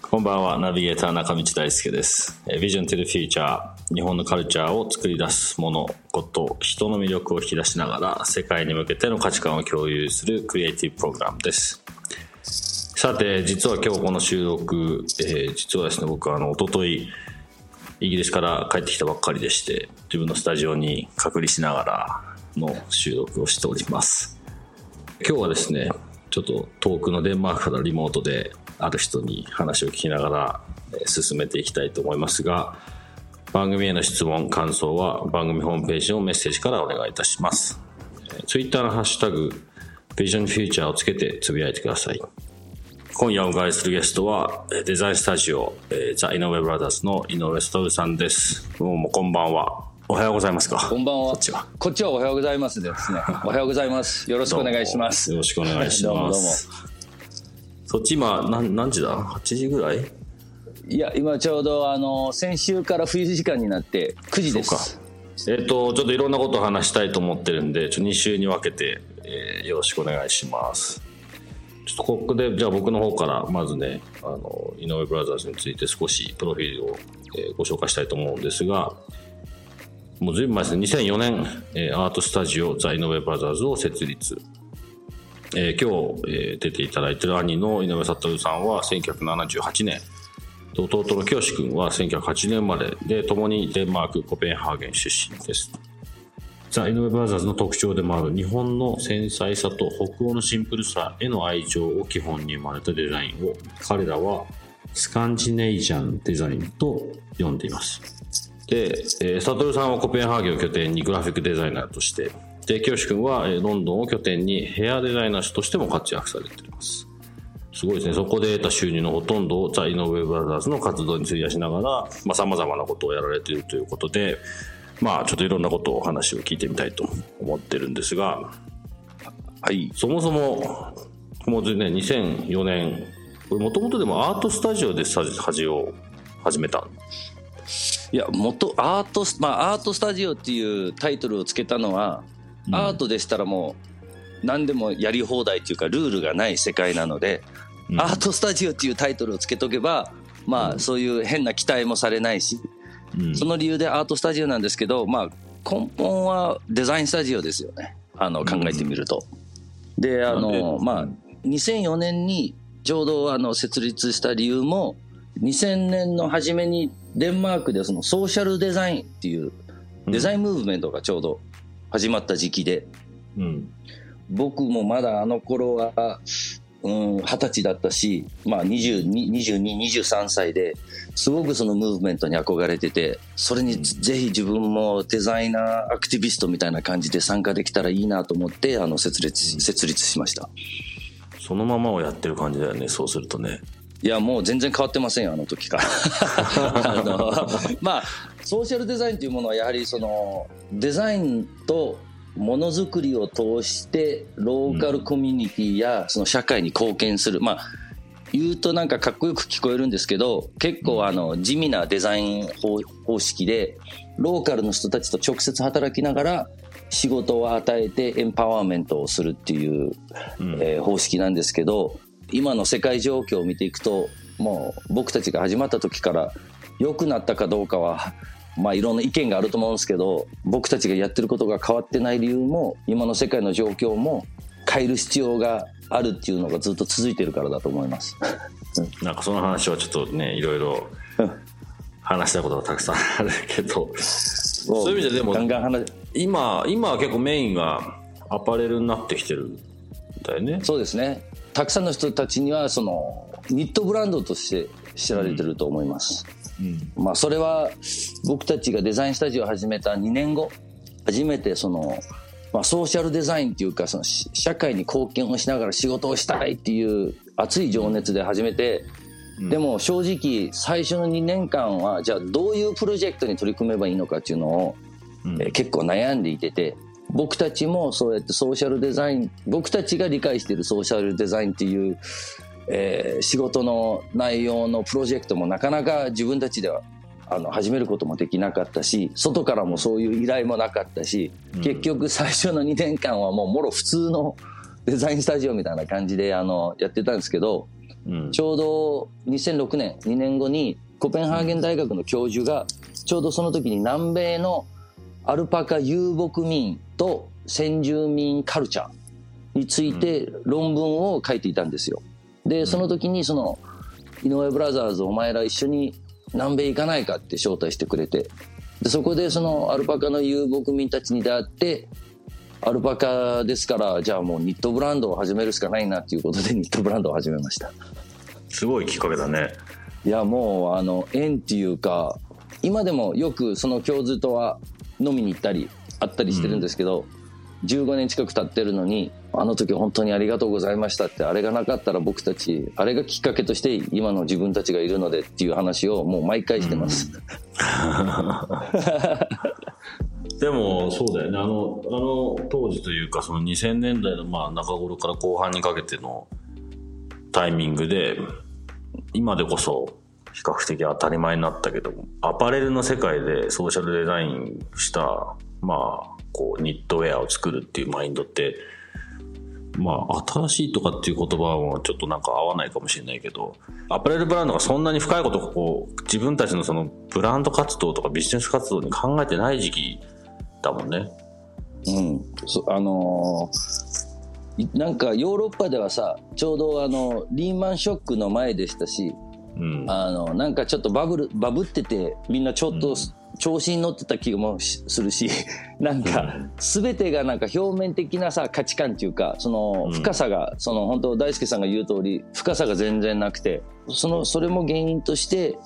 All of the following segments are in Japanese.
こんばんは、ナビゲーター中道大輔です。えー Vision to the Future、日本のカルチャーを作り出すもの、こと、人の魅力を引き出しながら、世界に向けての価値観を共有するクリエイティブプログラムです。さて、実は今日この収録、えー実はですね、僕はあの、一昨日イギリスから帰ってきたばっかりでして、自分のスタジオに隔離しながらの収録をしております。今日はですねちょっと遠くのデンマークからリモートである人に話を聞きながら進めていきたいと思いますが番組への質問感想は番組ホームページのメッセージからお願いいたします。え Twitter のハッシュタグ VisionFuture をつけてつぶやいてください。今夜お迎えするゲストはデザインスタジオえーザ・井上ブラザーズの井上悟さんです。どうもこんばんは。おはようございますかこんばんは。こっちはこっちはおはようございますですね。おはようございます。よろしくお願いします。よろしくお願いしどうもどうもます。そっち今何何時だ ?8 時ぐらい？いや、今ちょうどあの、先週から冬時間になって9時です。えっ、とちょっといろんなことを話したいと思ってるんでちょっと2週に分けて、えーよろしくお願いしますちょっとここでじゃあ僕の方からまずねあの井上ブラザーズについて少しプロフィールを、えーご紹介したいと思うんですがもうずいぶん前ですね。2004年、えーアートスタジオザ・井上ブラザーズを設立。えー今日、えー出ていただいてる兄の井上悟さんは1978年弟の清志君は1908年生まれで共にデンマークコペンハーゲン出身です。ザ・井上ブラザーズの特徴でもある日本の繊細さと北欧のシンプルさへの愛情を基本に生まれたデザインを彼らはスカンジネイジャンデザインと呼んでいます。で、えー、悟さんはコペンハーゲンを拠点にグラフィックデザイナーとして、で、清志君は、えーロンドンを拠点にヘアデザイナーとしても活躍されています。すごいですね。そこで得た収入のほとんどをザ・井上ブラザーズの活動に費やしながら、まあ、様々なことをやられているということで、まあ、ちょっといろんなことをお話を聞いてみたいと思ってるんですが、はい。そもそも、もうね、2004年、これもともとでもアートスタジオでスタジ始を始めたいや、元、アートス、まあ、アートスタジオっていうタイトルをつけたのは、うん。アートでしたらもう、何でもやり放題っていうか、ルールがない世界なので、うん。アートスタジオっていうタイトルをつけとけば、まあ、そういう変な期待もされないし、うん。その理由でアートスタジオなんですけど、まあ、根本はデザインスタジオですよね。あの、考えてみると。で、あの、で？まあ、2004年にちょうどあの、設立した理由も、2000年の初めにデンマークでそのソーシャルデザインっていうデザインムーブメントがちょうど始まった時期で、うん僕もまだあの頃は、うん、20歳だったし、まあ22、22、23歳で、すごくそのムーブメントに憧れてて、それにぜひ自分もデザイナー、アクティビストみたいな感じで参加できたらいいなと思って、あの、設立、設立しました。そのままをやってる感じだよね、そうするとね。いや、もう全然変わってませんよ、あの時から。あの、まあ、ソーシャルデザインというものはやはりその、デザインとものづくりを通して、ローカルコミュニティやその社会に貢献する。まあ、言うとなんかかっこよく聞こえるんですけど、結構あの、地味なデザイン方方式で、ローカルの人たちと直接働きながら、仕事を与えてエンパワーメントをするっていう、うんえー方式なんですけど今の世界状況を見ていくともう僕たちが始まった時から良くなったかどうかはまあいろんな意見があると思うんですけど僕たちがやってることが変わってない理由も今の世界の状況も変える必要があるっていうのがずっと続いてるからだと思います。なんかその話はちょっとね、いろいろ 話したいことがたくさんあるけど、そういう意味ででもガンガン話今、今は結構メインがアパレルになってきてるんだよね。そうですねたくさんの人たちにはそのニットブランドとして知られてると思います。うん。まあそれは僕たちがデザインスタジオを始めた2年後初めてそのまあ、ソーシャルデザインっていうかその社会に貢献をしながら仕事をしたいっていう熱い情熱で始めて、でも正直最初の2年間はじゃあどういうプロジェクトに取り組めばいいのかっていうのを、えー結構悩んでいてて僕たちもそうやってソーシャルデザイン僕たちが理解しているソーシャルデザインっていう、えー仕事の内容のプロジェクトもなかなか自分たちではあの始めることもできなかったし外からもそういう依頼もなかったし、結局最初の2年間はもうもろ普通のデザインスタジオみたいな感じであのやってたんですけど、うん。ちょうど2006年2年後にコペンハーゲン大学の教授がちょうどその時に南米のアルパカ遊牧民と先住民カルチャーについて論文を書いていたんですよ。でその時にその井上ブラザーズお前ら一緒に南米行かないかって招待してくれて。でそこでそのアルパカの遊牧民たちに出会ってアルパカですからじゃあもうニットブランドを始めるしかないなっていうことでニットブランドを始めました。すごいきっかけだね。いやもうあの縁っていうか今でもよくその教授とは飲みに行ったり会ったりしてるんですけど、15年近く経ってるのにあの時本当にありがとうございましたってあれがなかったら僕たちあれがきっかけとして今の自分たちがいるのでっていう話をもう毎回してます、でもそうだよね。あのあの当時というかその2000年代のまあ中頃から後半にかけてのタイミングで今でこそ比較的当たり前になったけどアパレルの世界でソーシャルデザインしたまあこうニットウェアを作るっていうマインドってまあ新しいとかっていう言葉はちょっとなんか合わないかもしれないけどアパレルブランドがそんなに深いことをこう自分たちのそのブランド活動とかビジネス活動に考えてない時期だもんね。うん、そあのーいなんかヨーロッパではさちょうどあのリーマンショックの前でしたしうん。あのなんかちょっとバブルバブっててみんなちょっと調子に乗ってた気もしするし なんか全てがなんか表面的なさ価値観っていうかその深さが、その本当大輔さんが言う通り深さが全然なくてそのそれも原因として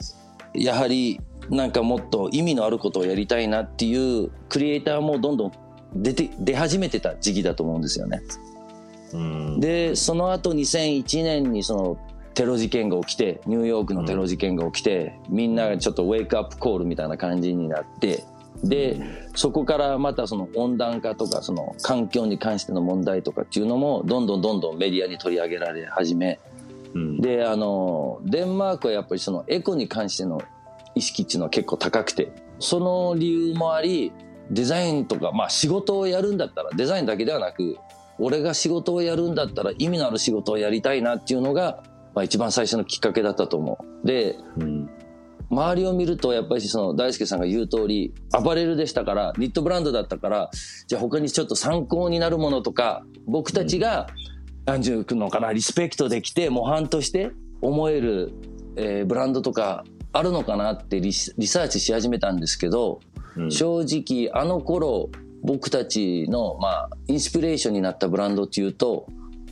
やはりなんかもっと意味のあることをやりたいなっていうクリエイターもどんどん出て出始めてた時期だと思うんですよね。うん。でその後2001年にそのテロ事件が起きてニューヨークのテロ事件が起きて、みんながちょっとウェイクアップコールみたいな感じになってでそこからまたその温暖化とかその環境に関しての問題とかっていうのもどんどんどんどんメディアに取り上げられ始めうん。であのデンマークはやっぱりそのエコに関しての意識っていうのは結構高くてその理由もありデザインとかまあ仕事をやるんだったらデザインだけではなく俺が仕事をやるんだったら意味のある仕事をやりたいなっていうのが、まあ、一番最初のきっかけだったと思う。でうん。周りを見るとやっぱりその大輔さんが言う通りアパレルでしたからニットブランドだったからじゃあ他にちょっと参考になるものとか僕たちが何ていうのかなリスペクトできて模範として思える、えーブランドとかあるのかなってリサーチし始めたんですけど、うん正直あの頃僕たちのまあインスピレーションになったブランドっていうと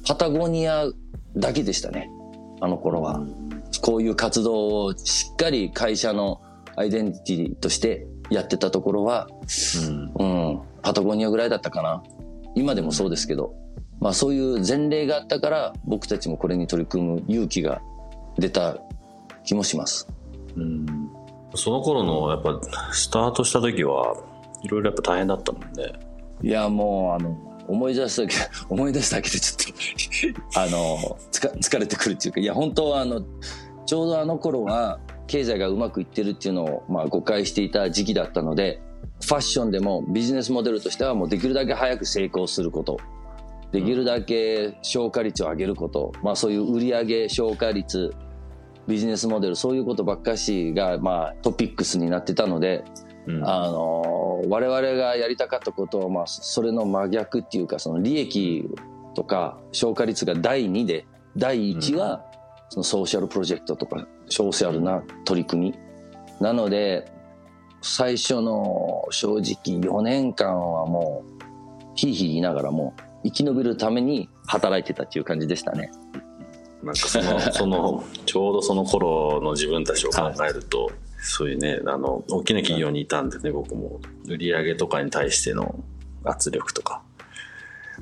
パタゴニアだけでしたねあの頃は。こういう活動をしっかり会社のアイデンティティとしてやってたところは、うん。うん、パタゴニアぐらいだったかな。今でもそうですけど、まあそういう前例があったから僕たちもこれに取り組む勇気が出た気もします。うん。その頃のやっぱスタートした時はいろいろやっぱ大変だったもんね。いやもうあの思い出すだけ 思い出すだけでちょっとあのつか疲れてくるっていうかいや本当はあのちょうどあの頃は経済がうまくいってるっていうのをまあ誤解していた時期だったのでファッションでもビジネスモデルとしてはもうできるだけ早く成功することできるだけ消化率を上げること、まあそういう売上消化率ビジネスモデルそういうことばっかしがまあトピックスになってたのでうん。あの我々がやりたかったことは、まあ、それの真逆っていうかその利益とか消化率が第2で第1はそのソーシャルプロジェクトとかソーシャルな取り組みなので最初の正直4年間はもうひいひい言いながらも生き延びるために働いてたっていう感じでしたね。なんかその、その、ちょうどその頃の自分たちを考えると、そういうね、あの、大きな企業にいたんでね、僕も、売り上げとかに対しての圧力とか、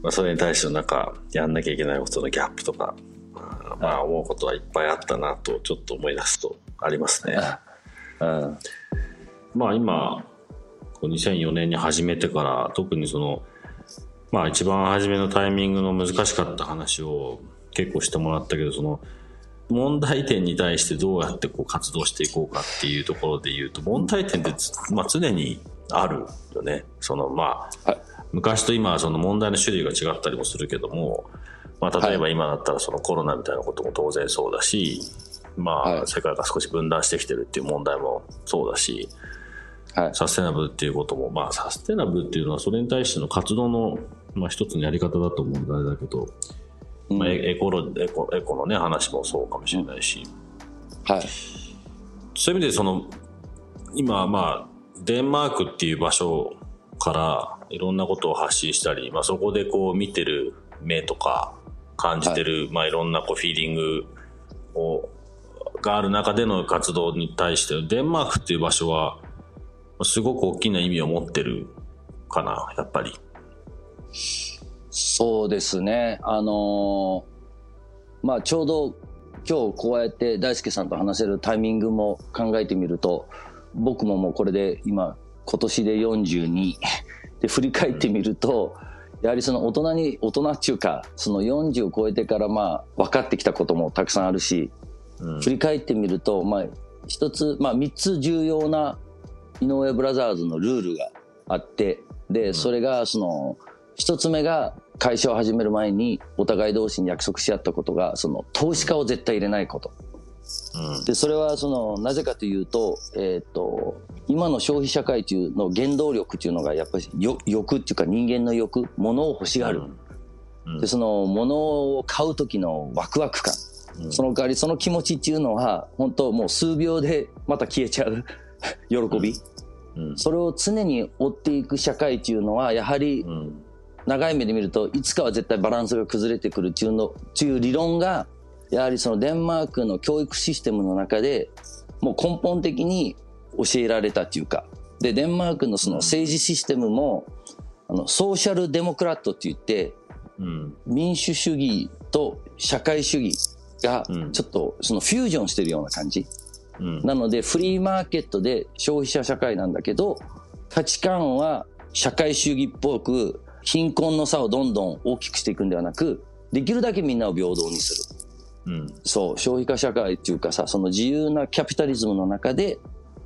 まあ、それに対してのなんかやんなきゃいけないことのギャップとか、まあ思うことはいっぱいあったなとちょっと思い出すとありますね。うん。まあ今こう2004年に始めてから特にそのまあ一番初めのタイミングの難しかった話を結構してもらったけどその問題点に対してどうやってこう活動していこうかっていうところで言うと問題点ってつ、まあ、常にあるよね。そのまあ、はい。昔と今はその問題の種類が違ったりもするけども、まあ、例えば今だったらそのコロナみたいなことも当然そうだし、まあ、はい。世界が少し分断してきてるっていう問題もそうだし、はい。サステナブルっていうことも、まあ、サステナブルっていうのはそれに対しての活動の、まあ、一つのやり方だと思うんであれだけど、うんまあ、エエコロエコエコのね話もそうかもしれないし、はい。そういう意味でその今まあデンマークっていう場所からいろんなことを発信したり、まあ、そこでこう見てる目とか感じてる、い。まあ、いろんなこうフィーリングをがある中での活動に対してデンマークっていう場所はすごく大きな意味を持ってるかなやっぱり。そうですね。あのーまあちょうど今日こうやって大輔さんと話せるタイミングも考えてみると、僕ももうこれで今、今年で42で振り返ってみると、やはりその大人に、大人っていうか、その40を超えてからまあ分かってきたこともたくさんあるし、うん。振り返ってみると、まあ一つ、まあ三つ重要な井上ブラザーズのルールがあって、で、それがその、一つ目が会社を始める前にお互い同士に約束し合ったことが、その投資家を絶対入れないこと。うんで、それはその、なぜかというと、えっ、と、今の消費社会というの原動力というのがやっぱりよ欲っていうか人間の欲、物を欲しがる。うんで、その物を買う時のワクワク感。うんその代わりその気持ちっていうのは、本当もう数秒でまた消えちゃう 喜び。うんそれを常に追っていく社会っていうのは、やはりうん長い目で見ると、いつかは絶対バランスが崩れてくるっていうの、っていう理論が、やはりそのデンマークの教育システムの中で、もう根本的に教えられたっていうか、で、デンマークのその政治システムも、あの、ソーシャルデモクラットって言って、うん。民主主義と社会主義がうん。ちょっとそのフュージョンしてるような感じ。うん。なのでフリーマーケットで消費者社会なんだけど価値観は社会主義っぽく貧困の差をどんどん大きくしていくんではなくできるだけみんなを平等にする。うんそう消費化社会っていうかさその自由なキャピタリズムの中で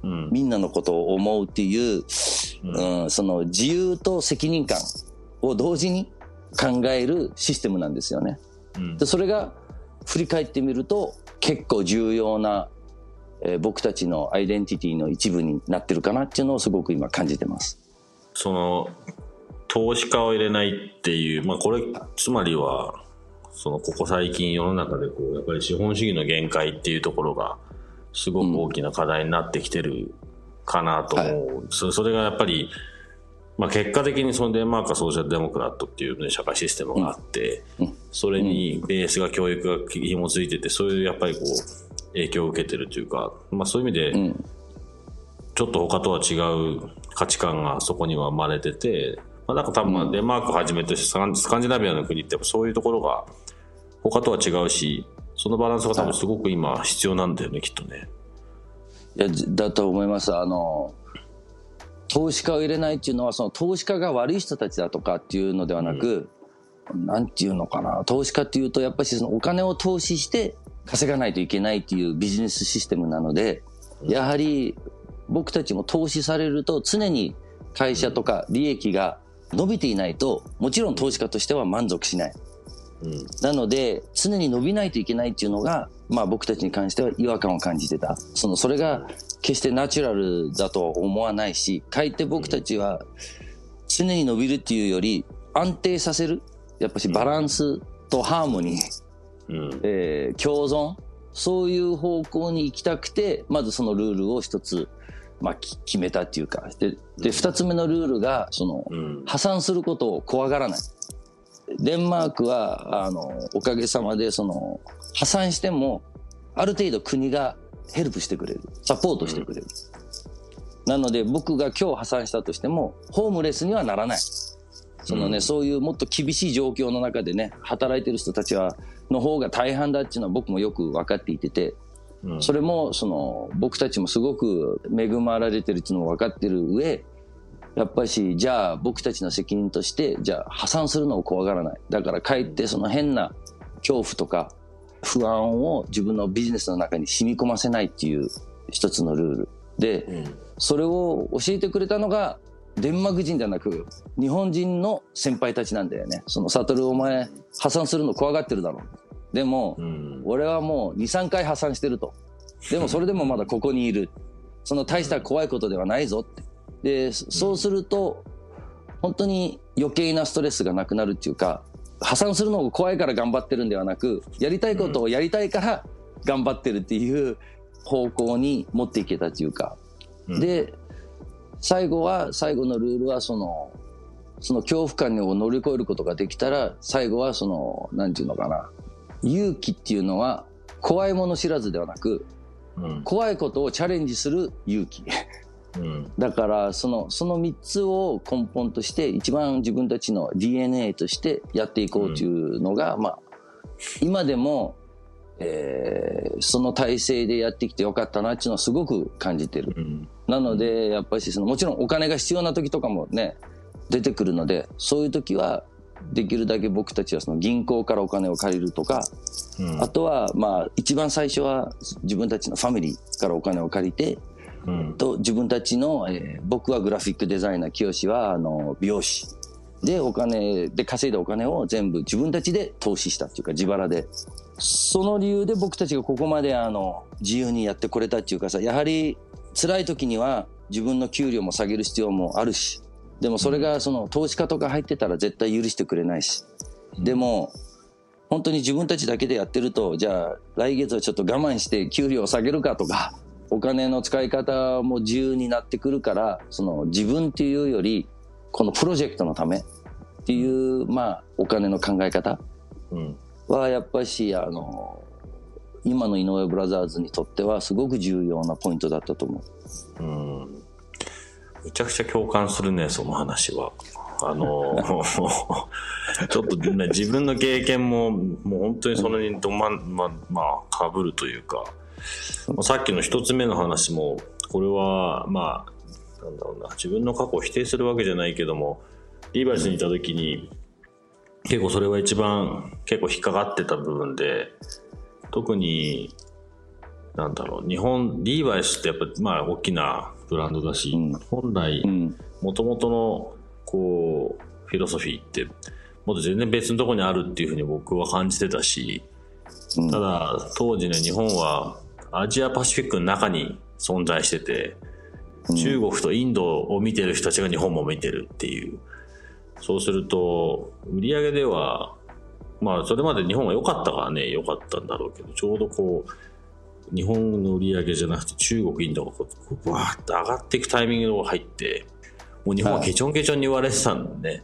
うんみんなのことを思うっていう、うんうん、その自由と責任感を同時に考えるシステムなんですよね。うんでそれが振り返ってみると結構重要な、えー僕たちのアイデンティティの一部になってるかなっていうのをすごく今感じてます。その投資家を入れないっていう、まあ、これつまりはそのここ最近世の中でこうやっぱり資本主義の限界っていうところがすごく大きな課題になってきてるかなと思う、そそれがやっぱり、まあ、結果的にそのデンマークはソーシャルデモクラットっていう、ね、社会システムがあって、うん。それにベースが教育が紐づいててそういうやっぱりこう影響を受けてるというか、まあ、そういう意味で、うん、ちょっと他とは違う価値観がそこには生まれてて、まあ、なんか多分デンマークをはじめとしてスカンジナビアの国ってそういうところが他とは違うしそのバランスが多分すごく今必要なんだよねきっとね。いやじだと思います。あの投資家を入れないっていうのはその投資家が悪い人たちだとかっていうのではなく、なんていうのかな投資家っていうとやっぱりそのお金を投資して稼がないといけないっていうビジネスシステムなので、やはり僕たちも投資されると常に会社とか利益が伸びていないともちろん投資家としては満足しない。うんなので、常に伸びないといけないっていうのが、まあ僕たちに関しては違和感を感じてた。その、それが決してナチュラルだとは思わないし、かえって僕たちは常に伸びるっていうより安定させる。やっぱしバランスとハーモニー、うんえー共存。そういう方向に行きたくて、まずそのルールを一つ、まあき決めたっていうか。で、で、二つ目のルールが、その、うん破産することを怖がらない。デンマークは、あの、おかげさまで、その、破産しても、ある程度国がヘルプしてくれる。サポートしてくれる。なので、僕が今日破産したとしても、ホームレスにはならない。そのね、うん、そういうもっと厳しい状況の中でね働いてる人たちはの方が大半だっていうのは僕もよく分かっていてて、うん、それもその僕たちもすごく恵まれてるっていうのも分かってる上やっぱりじゃあ僕たちの責任としてじゃあ破産するのを怖がらない。だからかえってその変な恐怖とか不安を自分のビジネスの中に染み込ませないっていう一つのルール。で、うん、それを教えてくれたのがデンマーク人ではなく日本人の先輩たちなんだよね。その悟お前破産するの怖がってるだろ。うでも、うん、俺はもう23回破産してると。でも それでもまだここにいる。その大した怖いことではないぞって。でそうすると本当に余計なストレスがなくなるっていうか破産するのが怖いから頑張ってるんではなくやりたいことをやりたいから頑張ってるっていう方向に持っていけたっていうか、うん、で最後は最後のルールはそのその恐怖感を乗り越えることができたら最後はその何て言うのかな勇気っていうのは怖いもの知らずではなく、うん、怖いことをチャレンジする勇気。うん、だからそのその3つを根本として一番自分たちの DNA としてやっていこうというのが、うん、まあ今でも、えー、その体制でやってきてよかったなっていうのはすごく感じてる、うん、なのでやっぱりそのもちろんお金が必要な時とかもね出てくるのでそういう時はできるだけ僕たちはその銀行からお金を借りるとか、うん、あとはまあ一番最初は自分たちのファミリーからお金を借りてうん、と自分たちの、えー、僕はグラフィックデザイナー清はあの美容師。でお金で稼いだお金を全部自分たちで投資したっていうか自腹で。その理由で僕たちがここまであの自由にやってこれたっていうかさやはり辛い時には自分の給料も下げる必要もあるしでもそれがその投資家とか入ってたら絶対許してくれないし。でも本当に自分たちだけでやってるとじゃあ来月はちょっと我慢して給料を下げるかとかお金の使い方も自由になってくるからその自分っていうよりこのプロジェクトのためっていうまあお金の考え方はやっぱしあの今の井上ブラザーズにとってはすごく重要なポイントだったと思う。うんめちゃくちゃ共感するねその話は。あの ちょっと、ね、自分の経験ももう本当にそれにどまままあかぶるというかさっきの一つ目の話も、これは、まあ、なんだろうな、自分の過去を否定するわけじゃないけども、リーバイスにいた時に、結構それは一番結構引っかかってた部分で、特に、なんだろう、日本、リーバイスってやっぱ、まあ、大きなブランドだし、うん、本来、もともとの、こう、フィロソフィーって、もっと全然別のところにあるっていうふうに僕は感じてたし、ただ、当時ね、日本はアジアパシフィックの中に存在してて、中国とインドを見てる人たちが日本も見てるっていう。そうすると、売り上げでは、まあ、それまで日本は良かったからね、良かったんだろうけど、ちょうどこう、日本の売り上げじゃなくて中国、インドがこう、わーって上がっていくタイミングが入って、もう日本はケチョンケチョンに言われてたんだね、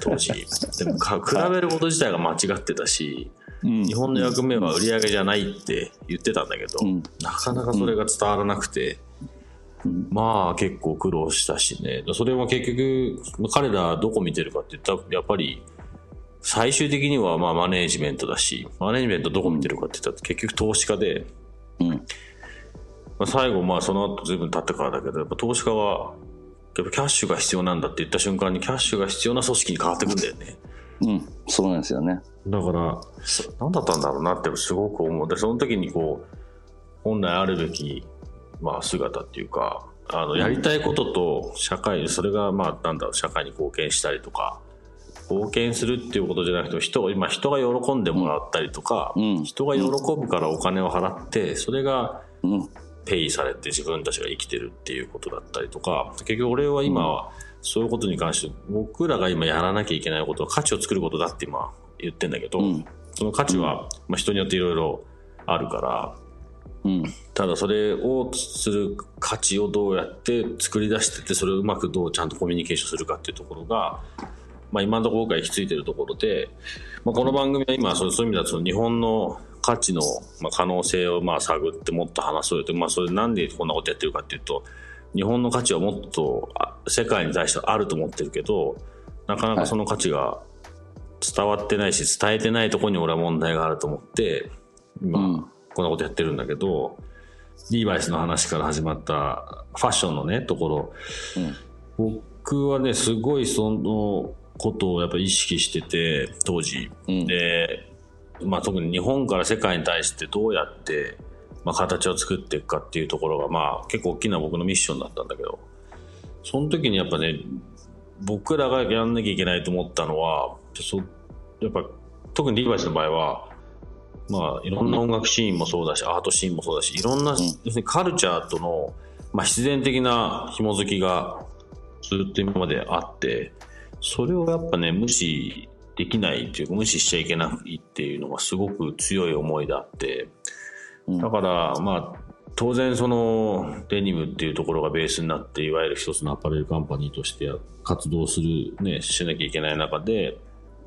当時。でも比べること自体が間違ってたし、日本の役目は売り上げじゃないって言ってたんだけど、うん、なかなかそれが伝わらなくて、うん、まあ結構苦労したしね。それは結局彼らどこ見てるかって言ったらやっぱり最終的にはまあマネージメントだしマネージメントどこ見てるかって言ったら結局投資家で、うんまあ、最後まあその後随分経ってからだけどやっぱ投資家はやっぱキャッシュが必要なんだって言った瞬間にキャッシュが必要な組織に変わってくんだよね。うん、そうなんですよね。だから、何だったんだろうなってすごく思う。で、その時にこう、本来あるべき、まあ、姿っていうか、あの、やりたいことと社会、それが、まあ、なんだろう、社会に貢献したりとか、冒険するっていうことじゃなくて人今人が喜んでもらったりとか、うん、人が喜ぶからお金を払ってそれがペイされて自分たちが生きてるっていうことだったりとか結局俺は今はそういうことに関して僕らが今やらなきゃいけないことは価値を作ることだって今言ってんだけど、うん、その価値は、まあ、人によっていろいろあるから、うん、ただそれをする価値をどうやって作り出しててそれをうまくどうちゃんとコミュニケーションするかっていうところが、まあ、今のところ僕が行き着いてるところで、まあ、この番組は今そういう意味ではその日本の価値の可能性をまあ探ってもっと話そうよって、まあ、それなんでこんなことやってるかっていうと日本の価値はもっと世界に対してあると思ってるけどなかなかその価値が伝わってないし伝えてないところに俺は問題があると思って今、うん。こんなことやってるんだけどリーバイスの話から始まったファッションのねところ、僕はねすごいそのことをやっぱ意識してて当時、うん。で、まあ、特に日本から世界に対してどうやって、まあ、形を作っていくかっていうところが、まあ、結構大きな僕のミッションだったんだけど。その時にやっぱね僕らがやんなきゃいけないと思ったのはそやっぱ特にリーバイスの場合はまあいろんな音楽シーンもそうだし、アートシーンもそうだしいろんな、要するにカルチャーとの、まあ、必然的な紐づきがずっと今まであってそれをやっぱね無視できないっていうか無視しちゃいけないっていうのがすごく強い思いであってうん。だからまあ当然そのデニムっていうところがベースになっていわゆる一つのアパレルカンパニーとして活動するねしなきゃいけない中で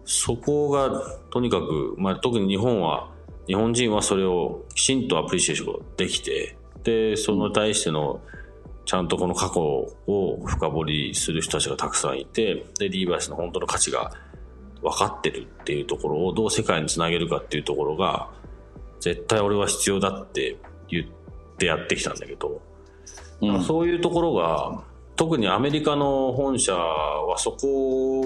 そこがとにかく、まあ、特に日本は日本人はそれをきちんとアプリシエーションできてでその対してのちゃんとこの過去を深掘りする人たちがたくさんいてでリーバイスの本当の価値が分かってるっていうところをどう世界につなげるかっていうところが絶対俺は必要だって言ってやってきたんだけど、うん。そういうところが特にアメリカの本社はそこ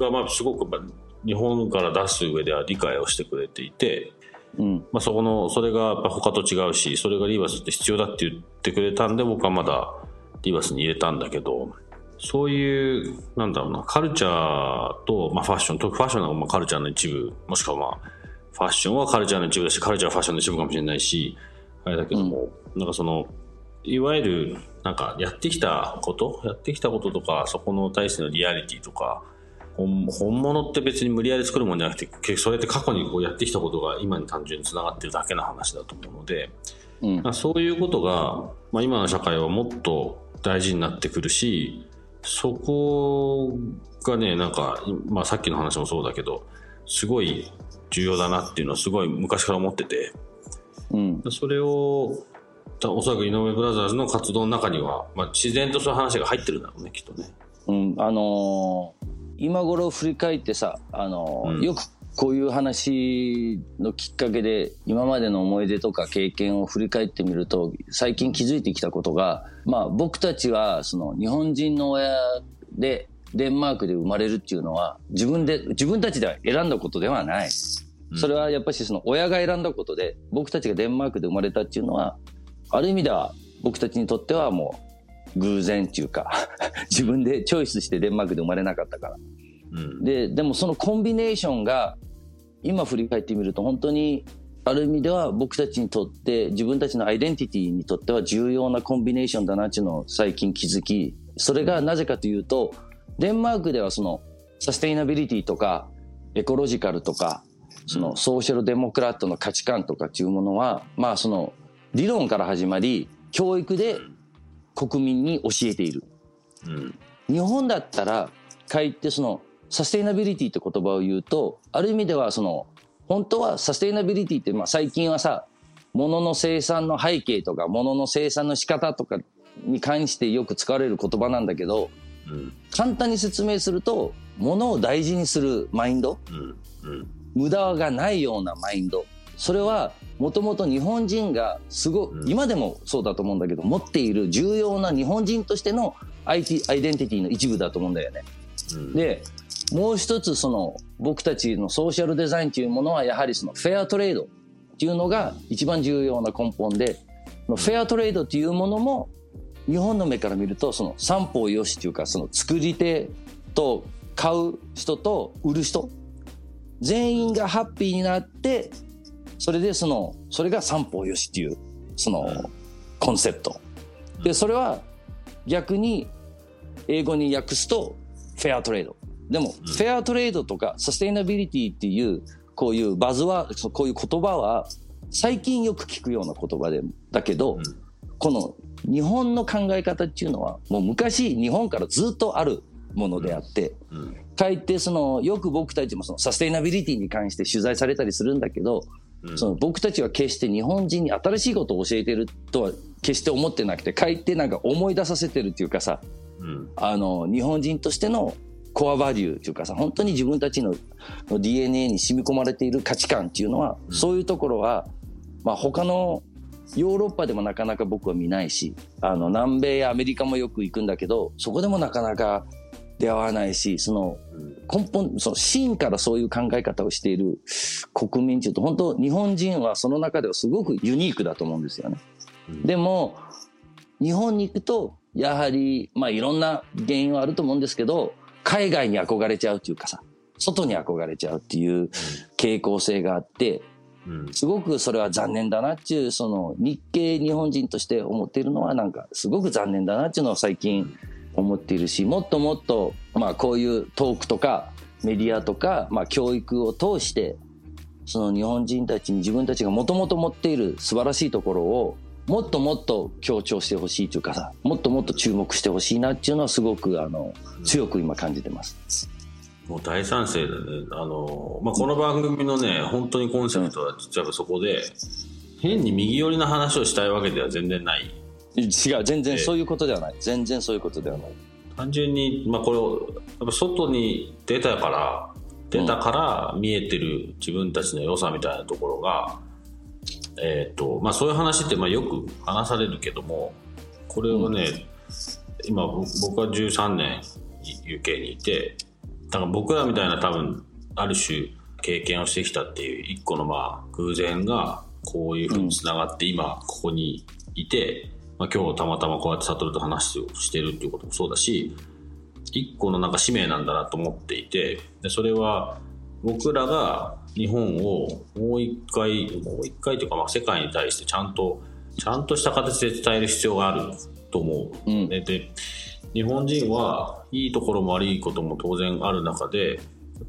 がまあすごくまあ日本から出す上では理解をしてくれていて、うん。まあ、そこのそれがやっぱ他と違うしそれがリーバスって必要だって言ってくれたんで僕はまだリーバスに入れたんだけどそういうなんだろうなカルチャーと、まあ、ファッションとファッションはまあカルチャーの一部もしくはまあファッションはカルチャーの一部だしカルチャーはファッションの一部かもしれないしあれだけども、なんかそのいわゆるなんかやってきたことやってきたこととかそこの対してのリアリティとか本本物って別に無理やり作るもんじゃなくて結局それって過去にこうやってきたことが今に単純につながってるだけの話だと思うので、うん。まあそういうことが、まあ、今の社会はもっと大事になってくるしそこがねなんか、まあ、さっきの話もそうだけどすごい重要だなっていうのはすごい昔から思っててうん。それをたおそらく井上ブラザーズの活動の中には、まあ、自然とそういう話が入ってるんだろうねきっとね。うん、あのー今頃振り返ってさ、あのーうんよくこういう話のきっかけで今までの思い出とか経験を振り返ってみると最近気づいてきたことが、まあ、僕たちはその日本人の親でデンマークで生まれるっていうのは自分で自分たちでは選んだことではない。それはやっぱりその親が選んだことで僕たちがデンマークで生まれたっていうのはある意味では僕たちにとってはもう偶然っていうか 自分でチョイスしてデンマークで生まれなかったから。うん。ででもそのコンビネーションが今振り返ってみると本当にある意味では僕たちにとって自分たちのアイデンティティにとっては重要なコンビネーションだなっていうのを最近気づきそれがなぜかというとデンマークではそのサステイナビリティとかエコロジカルとかそのソーシャルデモクラットの価値観とかっていうものはまあその理論から始まり教育で国民に教えている。うん。日本だったらかえってそのサステイナビリティって言葉を言うとある意味ではその本当はサステイナビリティってまあ最近はさ物の生産の背景とか物の生産の仕方とかに関してよく使われる言葉なんだけどうん。簡単に説明すると物を大事にするマインドうん。うん。無駄がないようなマインドそれはもともと日本人がすごうん今でもそうだと思うんだけど持っている重要な日本人としての IT アイデンティティの一部だと思うんだよね。うんでもう一つその僕たちのソーシャルデザインというものはやはりそのフェアトレードっていうのが一番重要な根本でフェアトレードっていうものも日本の目から見るとその三方よしっていうかその作り手と買う人と売る人全員がハッピーになってそれでそのそれが三方よしっていうそのコンセプト。でそれは逆に英語に訳すとフェアトレード。でも、フェアトレードとかサステイナビリティっていうこういうバズはこういう言葉は最近よく聞くような言葉でだけど、この日本の考え方っていうのはもう昔日本からずっとあるものであって、うん。かえってそのよく僕たちもそのサステイナビリティに関して取材されたりするんだけど、うんその僕たちは決して日本人に新しいことを教えてるとは決して思ってなくてかえってなんか思い出させてるっていうかさうん。あの日本人としてのコアバリューというかさ本当に自分たちの DNA に染み込まれている価値観っていうのは、そういうところは、まあ、他のヨーロッパでもなかなか僕は見ないしあの南米やアメリカもよく行くんだけどそこでもなかなか出会わないしその根本その真からそういう考え方をしている国民っていうと本当日本人はその中ではすごくユニークだと思うんですよね。でも日本に行くとやはりまあいろんな原因はあると思うんですけど海外に憧れちゃうっていうかさ外に憧れちゃうっていう傾向性があってすごくそれは残念だなっていうその日系日本人として思っているのはなんかすごく残念だなっていうのを最近思っているしもっともっとまあこういうトークとかメディアとかまあ教育を通してその日本人たちに自分たちがもともと持っている素晴らしいところをもっともっと強調してほしいというかさもっともっと注目してほしいなっていうのはすごくあの強く今感じてます。もう大賛成だね。あの、まあ、この番組のね、本当にコンセプトは実はそこで、変に右寄りな話をしたいわけでは全然ない。違う、全然そういうことではない。全然そういうことではない。単純に、まあ、これを、やっぱ外に出たから、出たから見えてる自分たちの良さみたいなところが、えっ、ー、と、まあ、そういう話ってまあよく話されるけども、これをね、うん、今僕は13年 UK にいて、だから僕らみたいな多分、ある種経験をしてきたっていう一個のまあ偶然がこういうふうにつながって今ここにいて、まあ、今日たまたまこうやって悟と話をしてるっていうこともそうだし、一個のなんか使命なんだなと思っていて、でそれは僕らが日本をもう一回、もう一回というかまあ世界に対してちゃんと、ちゃんとした形で伝える必要があると思う。うん、でで日本人はいいところも悪いことも当然ある中で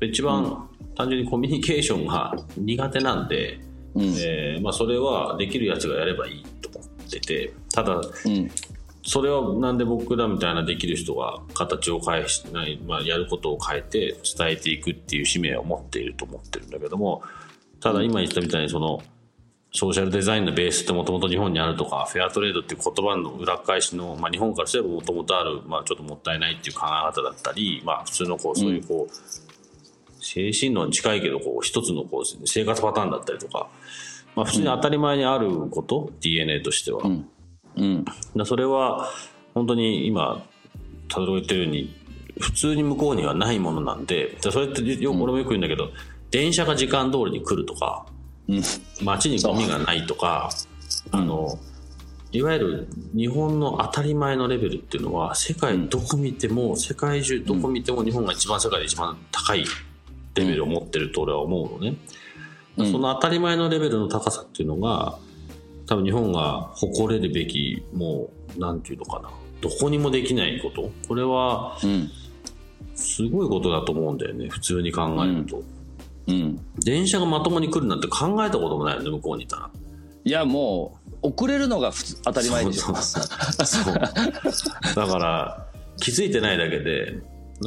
一番単純にコミュニケーションが 苦手なんで、うん、えー、まあ、それはできるやつがやればいいと思っててただ、うん、それはなんで僕らみたいなできる人が形を変えしない、まあ、やることを変えて伝えていくっていう使命を持っていると思ってるんだけどもただ今言ったみたいにそのソーシャルデザインのベースってもともと日本にあるとか、フェアトレードっていう言葉の裏返しの、まあ、日本からすればもともとある、まあ、ちょっともったいないっていう考え方だったり、まあ、普通のこう、そういうこう、精神論に近いけど、こう、一つのこう、生活パターンだったりとか、まあ、普通に当たり前にあること、うん、DNA としては。うん。うん、だそれは、本当に今、たどり言ってるように、普通に向こうにはないものなんで、それってよ、俺もよく言うんだけど、電車が時間通りに来るとか、街にゴミがないとか、あの、いわゆる日本の当たり前のレベルっていうのは世界どこ見ても、世界中どこ見ても日本が一番世界で一番高いレベルを持ってると俺は思うのね、その当たり前のレベルの高さっていうのが多分日本が誇れるべきもう何て言うのかな。どこにもできないこと。これはすごいことだと思うんだよね。普通に考えると。うん、電車がまともに来るなんて考えたこともないよね向こうにいたら。いやもう遅れるのが当たり前でしょ。そう。だから気づいてないだけで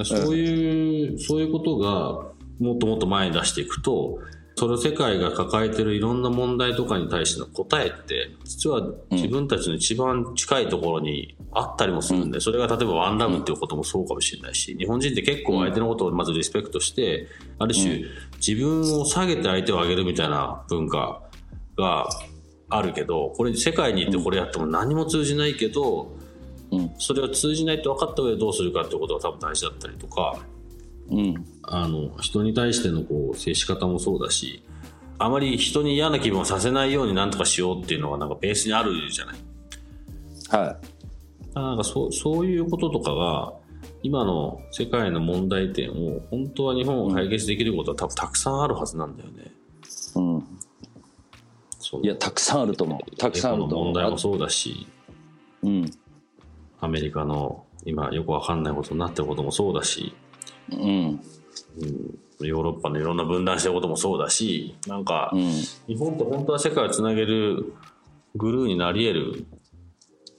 そういう、うん、そういうことがもっともっと前に出していくとそれ世界が抱えてるいろんな問題とかに対しての答えって実は自分たちの一番近いところにあったりもするんで、それが例えばワンラブっていうこともそうかもしれないし日本人って結構相手のことをまずリスペクトしてある種自分を下げて相手を上げるみたいな文化があるけどこれ世界に行ってこれやっても何も通じないけど、それは通じないって分かった上でどうするかってことが多分大事だったりとか。うん、あの人に対してのこう接し方もそうだしあまり人に嫌な気分をさせないようになんとかしようっていうのがなんかベースにあるじゃない。はい。なんかそそういうこととかが今の世界の問題点を本当は日本を解決できることは多分たくさんあるはずなんだよね。うん。いやたくさんあると思う。たくさんあると思う。問題もそうだし。うん。アメリカの今よくわかんないことになってることもそうだし。うん、ヨーロッパのいろんな分断したこともそうだしなんか、うん、日本って本当は世界をつなげるグルーになり得る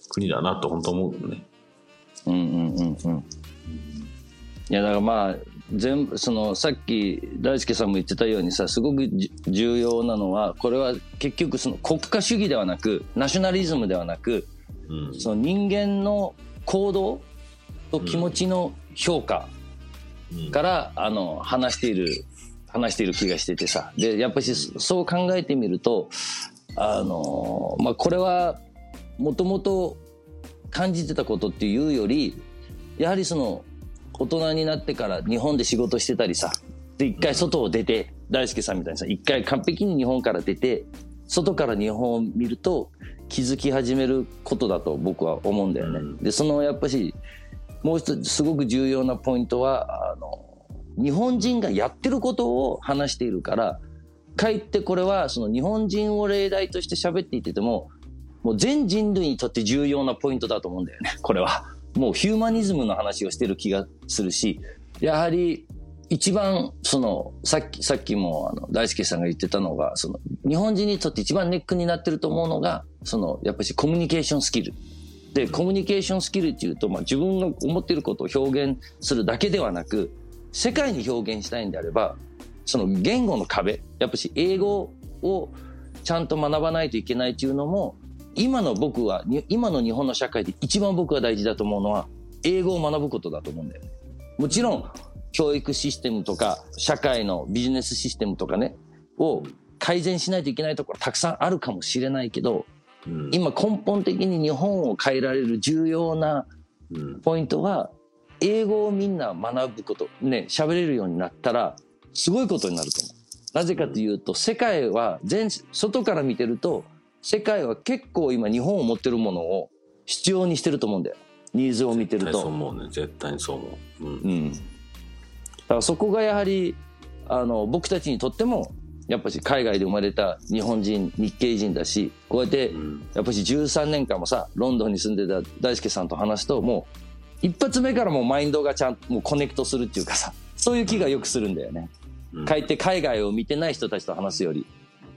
国だなと本当思うね。うんうんうんうん。いやだからまあ全部そのさっき大輔さんも言ってたようにさすごく重要なのはこれは結局その国家主義ではなくナショナリズムではなく、うん、その人間の行動と気持ちの評価から、あの話している話している気がしててさ。でやっぱりそう考えてみるとあの、まあ、これはもともと感じてたことっていうよりやはりその大人になってから日本で仕事してたりさで一回外を出て、大輔さんみたいにさ一回完璧に日本から出て外から日本を見ると気づき始めることだと僕は思うんだよね。うん。でそのやっぱしもう一つすごく重要なポイントは日本人がやってることを話しているからかえってこれはその日本人を例題として喋っていててももう全人類にとって重要なポイントだと思うんだよね これは。もうヒューマニズムの話をしてる気がするしやはり一番そのさっきさっきもあの大輔さんが言ってたのがその日本人にとって一番ネックになってると思うのがそのやっぱりコミュニケーションスキルでコミュニケーションスキルっていうと、まあ、自分の思ってることを表現するだけではなく世界に表現したいんであればその言語の壁やっぱし英語をちゃんと学ばないといけないっていうのも今の僕はに今の日本の社会で一番僕が大事だと思うのは英語を学ぶことだと思うんだよね。もちろん教育システムとか社会のビジネスシステムとかねを改善しないといけないところたくさんあるかもしれないけどうん今根本的に日本を変えられる重要なうんポイントは英語をみんな学ぶことね喋れるようになったらすごいことになると思う。なぜかというと世界は全外から見てると世界は結構今日本を持ってるものを必要にしてると思うんだよ。ニーズを見てる絶対そうと。思うね絶対にそう思う、うんうん。だからそこがやはりあの僕たちにとってもやっぱし海外で生まれた日本人日系人だしこうやってうんやっぱし13年間もさロンドンに住んでた大輔さんと話すともう一発目からもうマインドがちゃんともうコネクトするっていうかさそういう気がよくするんだよね。うんかえって海外を見てない人たちと話すより。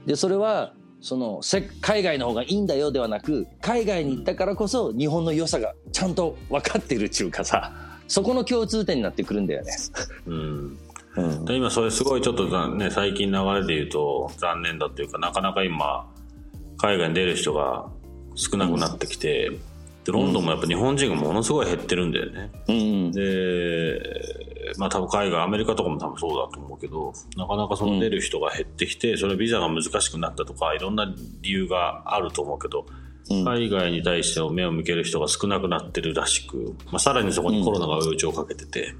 でそれはそのせ海外の方がいいんだよではなく海外に行ったからこそ日本の良さがちゃんと分かってるっていうかさそこの共通点になってくるんだよね。うんうんで今それすごいちょっとざね最近流れで言うと残念だっていうかなかなか今海外に出る人が少なくなってきて、でロンドンもやっぱ日本人がものすごい減ってるんだよね、うん。でまあ多分海外アメリカとかも多分そうだと思うけどなかなかその出る人が減ってきて、それビザが難しくなったとかいろんな理由があると思うけどうん。海外に対して目を向ける人が少なくなってるらしく、まあ、さらにそこにコロナが追い打ちをかけてて、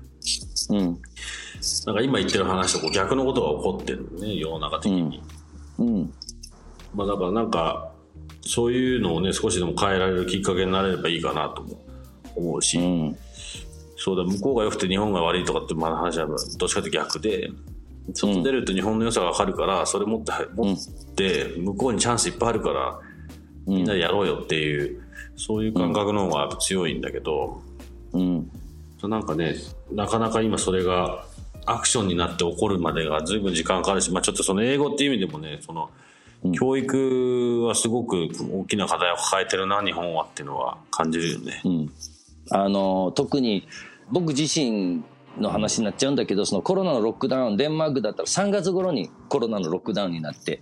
うん。なんか今言ってる話とこう逆のことが起こってるね世の中的に、うん。まあだからなんかそういうのをね少しでも変えられるきっかけになれればいいかなとも思うし、うん。そうだ向こうが良くて日本が悪いとかってまあ話はどっちかというと逆で外出ると日本の良さが分かるからそれ持って持って向こうにチャンスいっぱいあるからうん。みんなでやろうよっていうそういう感覚の方が強いんだけど、うん。なんかねなかなか今それがアクションになって起こるまでが随分時間かかるし、まあ、ちょっとその英語っていう意味でもねその教育はすごく大きな課題を抱えてるな日本はっていうのは感じるよね。うん。あの特に僕自身の話になっちゃうんだけどそのコロナのロックダウンデンマークだったら3月頃にコロナのロックダウンになって。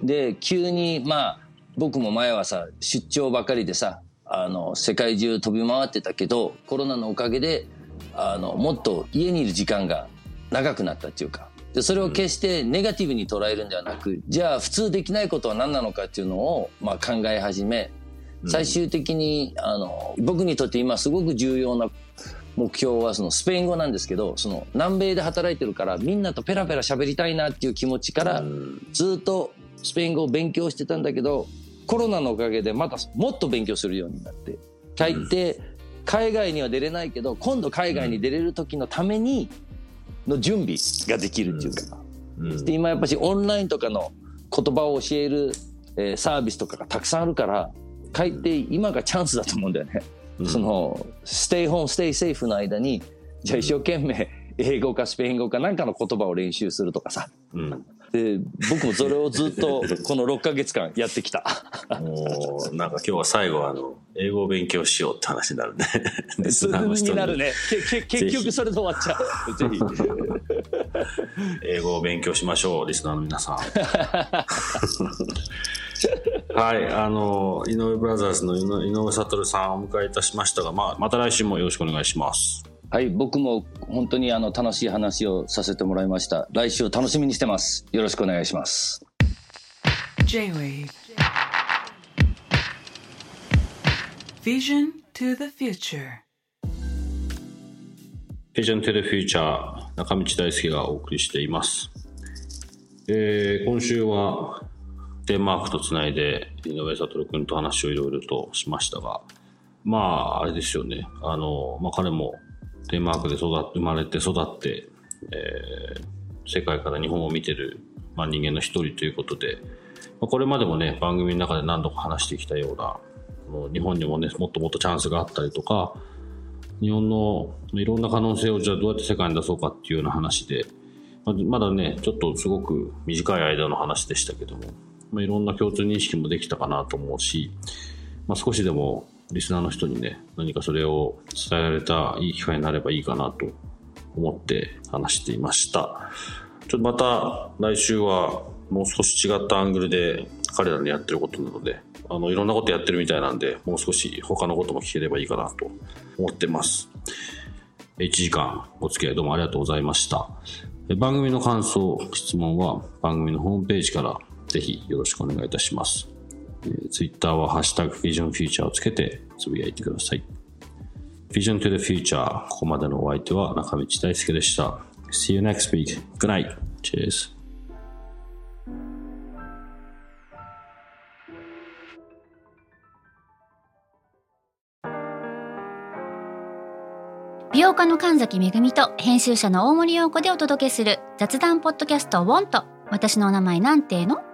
うん。で急にまあ僕も前はさ出張ばかりでさあの世界中飛び回ってたけどコロナのおかげであのもっと家にいる時間が長くなったっていうかでそれを決してネガティブに捉えるんではなくじゃあ普通できないことは何なのかっていうのを、まあ、考え始め最終的にあの僕にとって今すごく重要な目標はそのスペイン語なんですけどその南米で働いてるからみんなとペラペラ喋りたいなっていう気持ちからうん。ずっとスペイン語を勉強してたんだけどコロナのおかげでまたもっと勉強するようになってかえって海外には出れないけど今度海外に出れる時のためにの準備ができるっていうか、うん。で今やっぱしオンラインとかの言葉を教える、えーサービスとかがたくさんあるからかえって今がチャンスだと思うんだよね。うん。その stay home stay safe の間にじゃあ一生懸命英語かスペイン語かなんかの言葉を練習するとかさ。うんで僕もそれをずっとこの6ヶ月間やってきたもうなんか今日は最後はあの英語を勉強しようって話になるね。になるねけけ結局それで終わっちゃう ぜひ英語を勉強しましょうリスナーの皆さん。はいあの井上ブラザーズの井上井上悟さんをお迎えいたしましたが、まあ、また来週もよろしくお願いします。はい僕も本当にあの楽しい話をさせてもらいました。来週楽しみにしてます。よろしくお願いします。J-Wave. Vision to the future. Vision to the Future 中道大輔がお送りしています、えー今週はデンマークとつないで井上悟君と話をいろいろとしましたがまああれですよね。あの、まあ、彼もデンマークで育って生まれて育って、えー世界から日本を見てる、まあ、人間の一人ということで、まあ、これまでもね番組の中で何度か話してきたようなもう日本にもねもっともっとチャンスがあったりとか日本のいろんな可能性をじゃあどうやって世界に出そうかっていうような話で、まあまだね、ちょっとすごく短い間の話でしたけども、まあ、いろんな共通認識もできたかなと思うし、まあ、少しでもリスナーの人にね、何かそれを伝えられたいい機会になればいいかなと思って話していました。ちょっとまた来週はもう少し違ったアングルで彼らのやってることなので、あの、いろんなことやってるみたいなんで、もう少し他のことも聞ければいいかなと思ってます。1時間お付き合いどうもありがとうございました。番組の感想、質問は番組のホームページからぜひよろしくお願いいたします。ツイッター Twitter はハッシュタグ Vision Future をつけてつぶやいてください。Vision to the Future ここまでのお相手は中道大輔でした。See you next week. Good night. Cheers. 美容家の神崎めぐみと編集者の大森洋子でお届けする雑談ポッドキャスト「ウォンと私のお名前なんての?